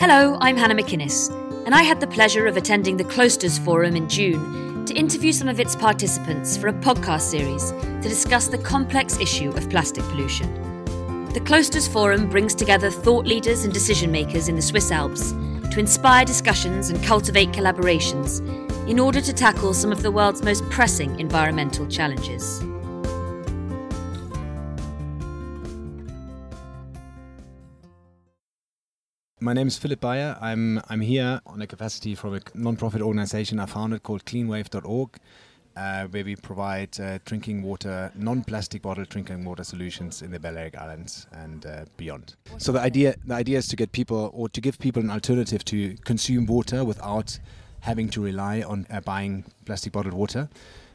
Hello, I'm Hannah MacInnes, and I had the pleasure of attending the Klosters Forum in June to interview some of its participants for a podcast series to discuss the complex issue of plastic pollution. The Klosters Forum brings together thought leaders and decision makers in the Swiss Alps to inspire discussions and cultivate collaborations in order to tackle some of the world's most pressing environmental challenges. My name is Philipp Baier. I'm I'm here on a capacity from a non-profit organization I founded called cleanwave.org, uh, where we provide uh, drinking water, non-plastic bottled drinking water solutions in the Balearic Islands and uh, beyond. So the idea the idea is to get people or to give people an alternative to consume water without having to rely on uh, buying plastic bottled water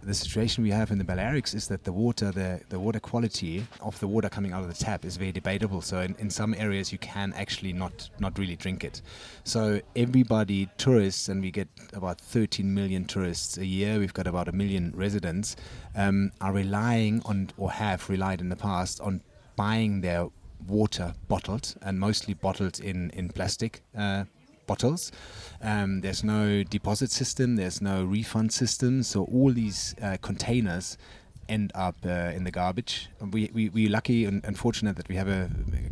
the situation we have in the Balearics is that the water, the, the water quality of the water coming out of the tap is very debatable. So in, in some areas you can actually not not really drink it. So everybody, tourists, and we get about 13 million tourists a year. We've got about a million residents, um, are relying on or have relied in the past on buying their water bottled and mostly bottled in in plastic uh, bottles. Um, there's no deposit system, there's no refund system, so all these uh, containers end up uh, in the garbage. We, we, we're lucky and, and, fortunate that we have a,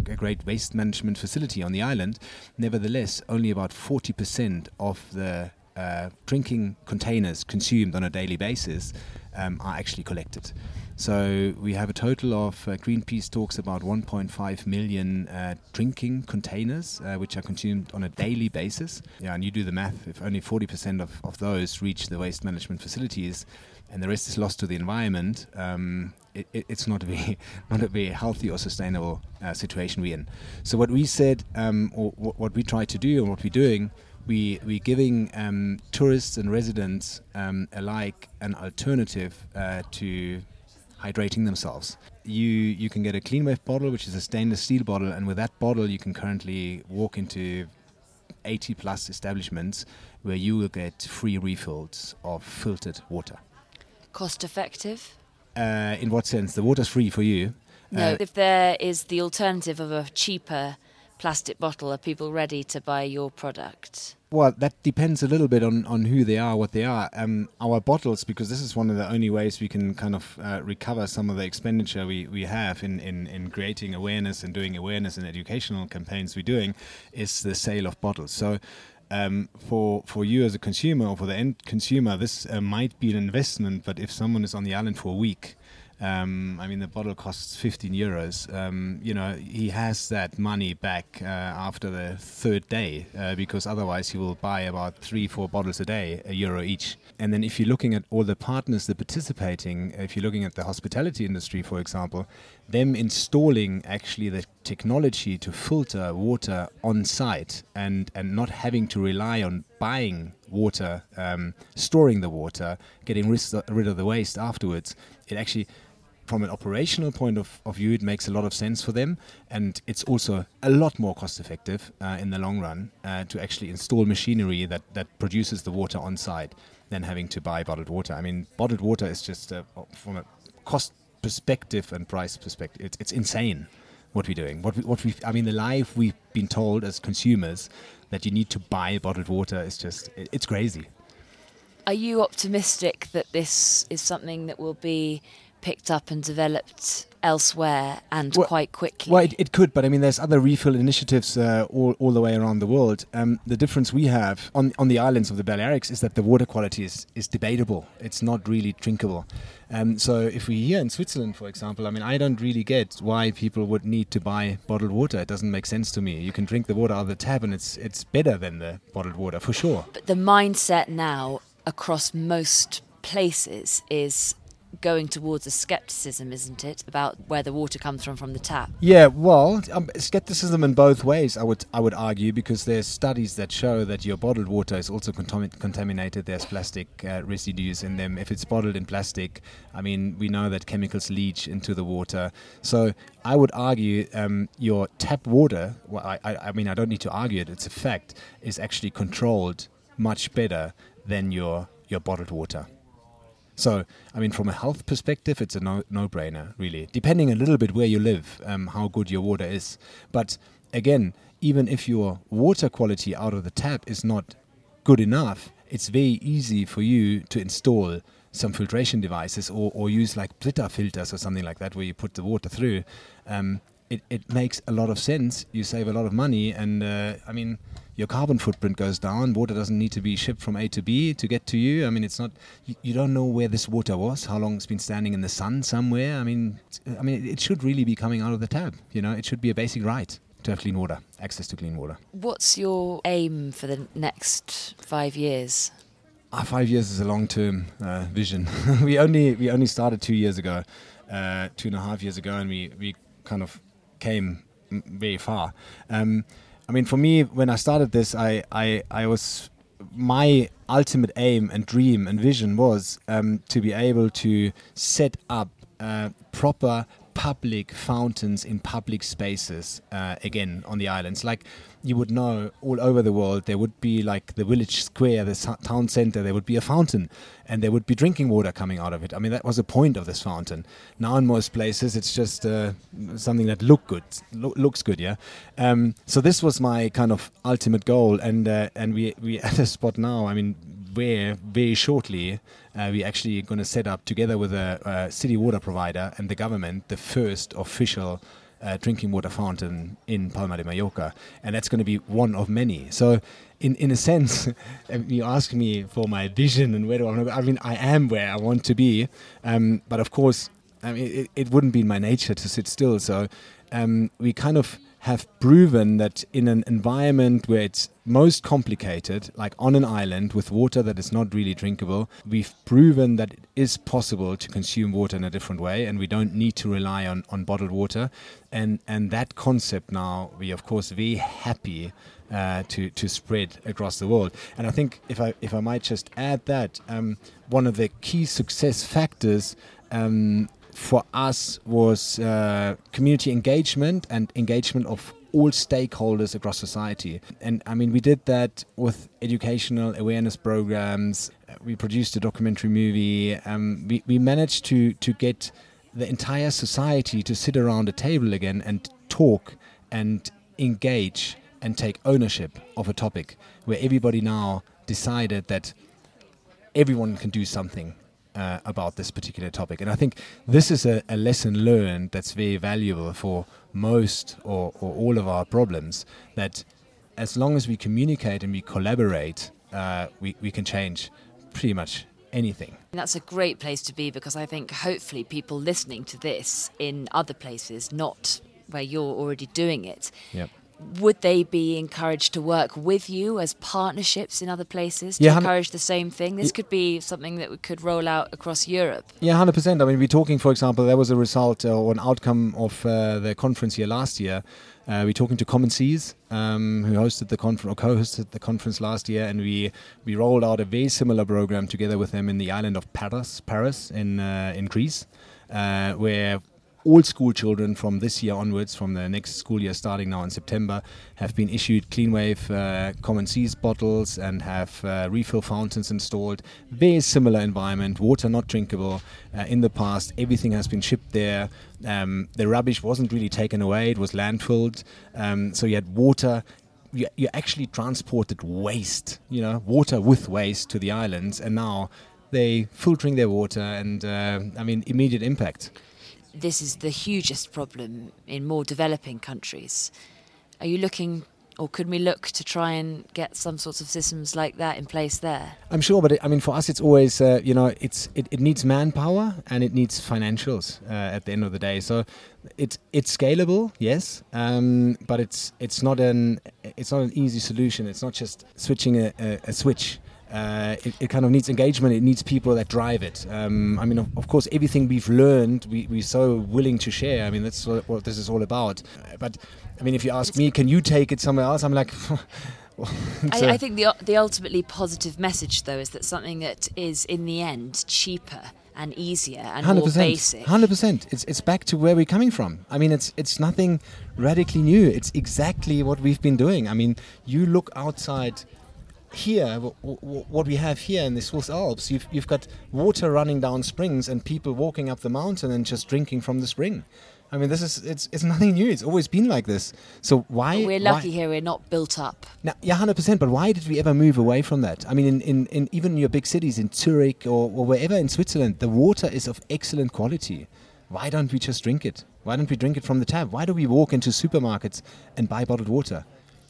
a, great waste management facility on the island. Nevertheless, only about 40% of the uh, drinking containers consumed on a daily basis um, are actually collected. So we have a total of uh, Greenpeace talks about 1.5 million uh, drinking containers uh, which are consumed on a daily basis. Yeah, and you do the math. If only 40% of, of those reach the waste management facilities, and the rest is lost to the environment, um, it, it, it's not a very not a very healthy or sustainable uh, situation we're in. So what we said, um, or what we try to do, and what we're doing we we're giving um, tourists and residents um, alike an alternative uh, to hydrating themselves. You you can get a Cleanwave bottle, which is a stainless steel bottle, and with that bottle, you can currently walk into 80 plus establishments where you will get free refills of filtered water. Cost effective? Uh, in what sense? The water's free for you. No, uh, if there is the alternative of a cheaper plastic bottle, are people ready to buy your product? Well, that depends a little bit on, on who they are, what they are. Um, our bottles, because this is one of the only ways we can kind of uh, recover some of the expenditure we, we have in, in, in creating awareness and doing awareness and educational campaigns we're doing, is the sale of bottles. So um, for for you as a consumer or for the end consumer, this uh, might be an investment. But if someone is on the island for a week, um, I mean, the bottle costs 15 euros. Um, you know, he has that money back uh, after the third day uh, because otherwise he will buy about three, four bottles a day, a euro each. And then if you're looking at all the partners that are participating, if you're looking at the hospitality industry, for example, them installing actually the technology to filter water on site and, and not having to rely on buying water, um, storing the water, getting rid of the waste afterwards, it actually from an operational point of, of, view, it makes a lot of sense for them, and it's also a lot more cost effective uh, in the long run uh, to actually install machinery that, that produces the water on site than having to buy bottled water. I mean, bottled water is just uh, from a cost perspective and price perspective, it's, it's insane what we're doing. What we, what we, I mean, the life we've been told as consumers that you need to buy bottled water is just, it, it's crazy. Are you optimistic that this is something that will be picked up and developed elsewhere and well, quite quickly. Well, it, it, could, but I mean, there's other refill initiatives uh, all, all the way around the world. Um, the difference we have on, on the islands of the Balearics is that the water quality is, is debatable. It's not really drinkable. Um, so if we here in Switzerland, for example, I mean, I don't really get why people would need to buy bottled water. It doesn't make sense to me. You can drink the water out of the tap, and it's it's better than the bottled water for sure. But the mindset now across most places is going towards a skepticism, isn't it, about where the water comes from from the tap? Yeah, well, um, skepticism in both ways. I would I would argue because there's studies that show that your bottled water is also contam- contaminated. There's plastic uh, residues in them. If it's bottled in plastic, I mean, we know that chemicals leach into the water. So I would argue um, your tap water. Well, I, I, I mean, I don't need to argue it. It's a fact. Is actually controlled much better than your your bottled water. So, I mean, from a health perspective, it's a no no brainer, really. Depending a little bit where you live, um, how good your water is. But again, even if your water quality out of the tap is not good enough, it's very easy for you to install some filtration devices or, or use like Brita filters or something like that where you put the water through. Um, it, it makes a lot of sense. You save a lot of money, and uh, I mean, your carbon footprint goes down. Water doesn't need to be shipped from A to B to get to you. I mean, it's not. You, you don't know where this water was, how long it's been standing in the sun somewhere. I mean, I mean, it should really be coming out of the tap. You know, it should be a basic right to have clean water, access to clean water. What's your aim for the next five years? Uh, five years is a long-term uh, vision. we only we only started two years ago, uh, two and a half years ago, and we we kind of came very far. Um, I mean, for me, when I started this, I, I, I was my ultimate aim and dream and vision was um, to be able to set up uh, proper public fountains in public spaces uh, again on the islands. Like you would know all over the world, there would be like the village square, the town center, there would be a fountain and there would be drinking water coming out of it. I mean, that was the point of this fountain. Now, in most places, it's just uh, something that look good, lo- looks good, yeah. Um, so this was my kind of ultimate goal, and uh, and we we at a spot now. I mean, where very shortly uh, we're actually going to set up together with a, a, city water provider and the government the first official uh, drinking water fountain in Palma de Mallorca, and that's going to be one of many. So, in in a sense, you ask me for my vision and where do I want to go. I mean, I am where I want to be, um, but of course, I mean, it, it, wouldn't be in my nature to sit still. So, um, we kind of have proven that in an environment where it's most complicated, like on an island with water that is not really drinkable, we've proven that it is possible to consume water in a different way and we don't need to rely on, on bottled water. And, and that concept now, we of course very happy uh, to, to spread across the world. And I think if I, if I might just add that, um, one of the key success factors um, for us was uh, community engagement and engagement of all stakeholders across society. And I mean, we did that with educational awareness programs. We produced a documentary movie. Um, we, we managed to, to get the entire society to sit around a table again and talk and engage and take ownership of a topic where everybody now decided that everyone can do something uh, about this particular topic. And I think this is a, a, lesson learned that's very valuable for most or, or, all of our problems. That as long as we communicate and we collaborate, uh, we, we can change pretty much anything. That's a great place to be because I think hopefully people listening to this in other places, not where you're already doing it, yep would they be encouraged to work with you as partnerships in other places to yeah, encourage the same thing? This could be something that we could roll out across Europe. Yeah, hundred percent. I mean, we're talking, for example, there was a result or an outcome of uh, the conference here last year. Uh, we're talking to Common Seas, um, who hosted the conference or co-hosted the conference last year, and we we rolled out a very similar program together with them in the island of Paros, Paros in uh, in Greece, uh, where all school children from this year onwards, from the next school year starting now in September, have been issued CleanWave uh, Common Seas bottles and have uh, refill fountains installed. Very similar environment, water not drinkable. Uh, in the past, everything has been shipped there. Um, the rubbish wasn't really taken away, it was landfilled. Um, so you had water you, you, actually transported waste, you know, water with waste to the islands, and now they filtering their water, and uh, I mean, immediate impact this is the hugest problem in more developing countries. Are you looking or could we look to try and get some sorts of systems like that in place there? I'm sure, but it, I mean, for us, it's always uh, you know, it's it, it, needs manpower and it needs financials uh, at the end of the day. So it's it's scalable, yes, um, but it's it's not an it's not an easy solution. It's not just switching a, a, a switch uh, it, it, kind of needs engagement. It needs people that drive it. Um, I mean, of, of, course, everything we've learned, we, we're so willing to share. I mean, that's what, what this is all about. But I mean, if you ask me, can you take it somewhere else? I'm like. I, I, think the the ultimately positive message, though, is that something that is in the end cheaper and easier and 100%, more basic. Hundred percent. It's it's back to where we're coming from. I mean, it's it's nothing radically new. It's exactly what we've been doing. I mean, you look outside here, w- w- what we have here in the Swiss Alps, you've, you've got water running down springs and people walking up the mountain and just drinking from the spring. I mean, this is it's, it's nothing new. It's always been like this. So why? We're lucky why, here. We're not built up. now, yeah, hundred percent. But why did we ever move away from that? I mean, in, in, in even your big cities, in Zurich or, or wherever in Switzerland, the water is of excellent quality. Why don't we just drink it? Why don't we drink it from the tap? Why do we walk into supermarkets and buy bottled water?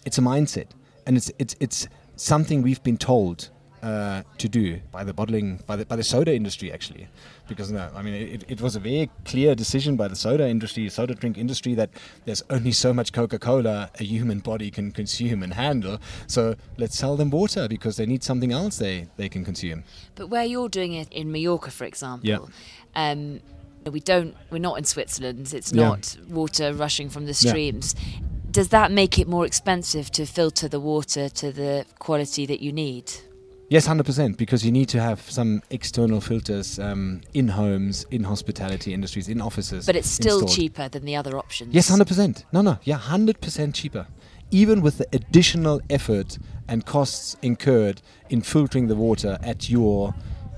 It's a mindset, and it's it's it's something we've been told uh, to do by the bottling by the by the soda industry actually, because no, I mean it, it was a very clear decision by the soda industry, soda drink industry that there's only so much Coca-Cola a human body can consume and handle. So let's sell them water because they need something else they they can consume. But where you're doing it in Mallorca, for example, Yeah. um, we don't. We're not in Switzerland. It's Yeah. not water rushing from the Yeah. Does that make it more expensive to filter the water to the quality that you need? Yes, hundred percent. Because you need to have some external filters um, in homes, in hospitality industries, in offices. But it's still installed. cheaper than the other options. Yes, hundred percent. No, no, yeah, hundred percent cheaper. Even with the additional effort and costs incurred in filtering the water at your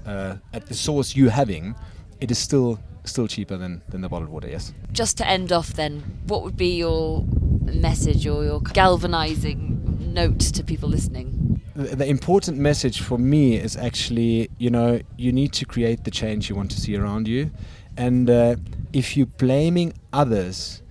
uh, at the source you're having, it is still still cheaper than, than the bottled water. Yes. Just to end off, then, what would be your message or your galvanizing note to people listening? the, important message for me is actually, you know, you need to create the change you want to see around you. And uh, if you're blaming others,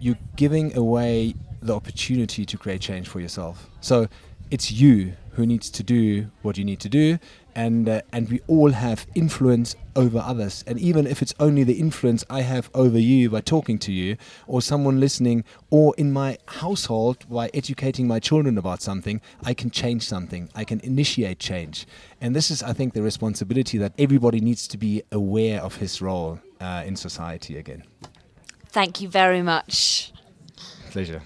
you're giving away the opportunity to create change for yourself. So it's you who needs to do what you need to do. And, uh, and we all have influence over others. And even if it's only the influence I have over you by talking to you, or someone listening, or in my household by educating my children about something, I can change something. I can initiate change. And this is, I think, the responsibility that everybody needs to be aware of his role uh, in society again. Thank you very much. Pleasure.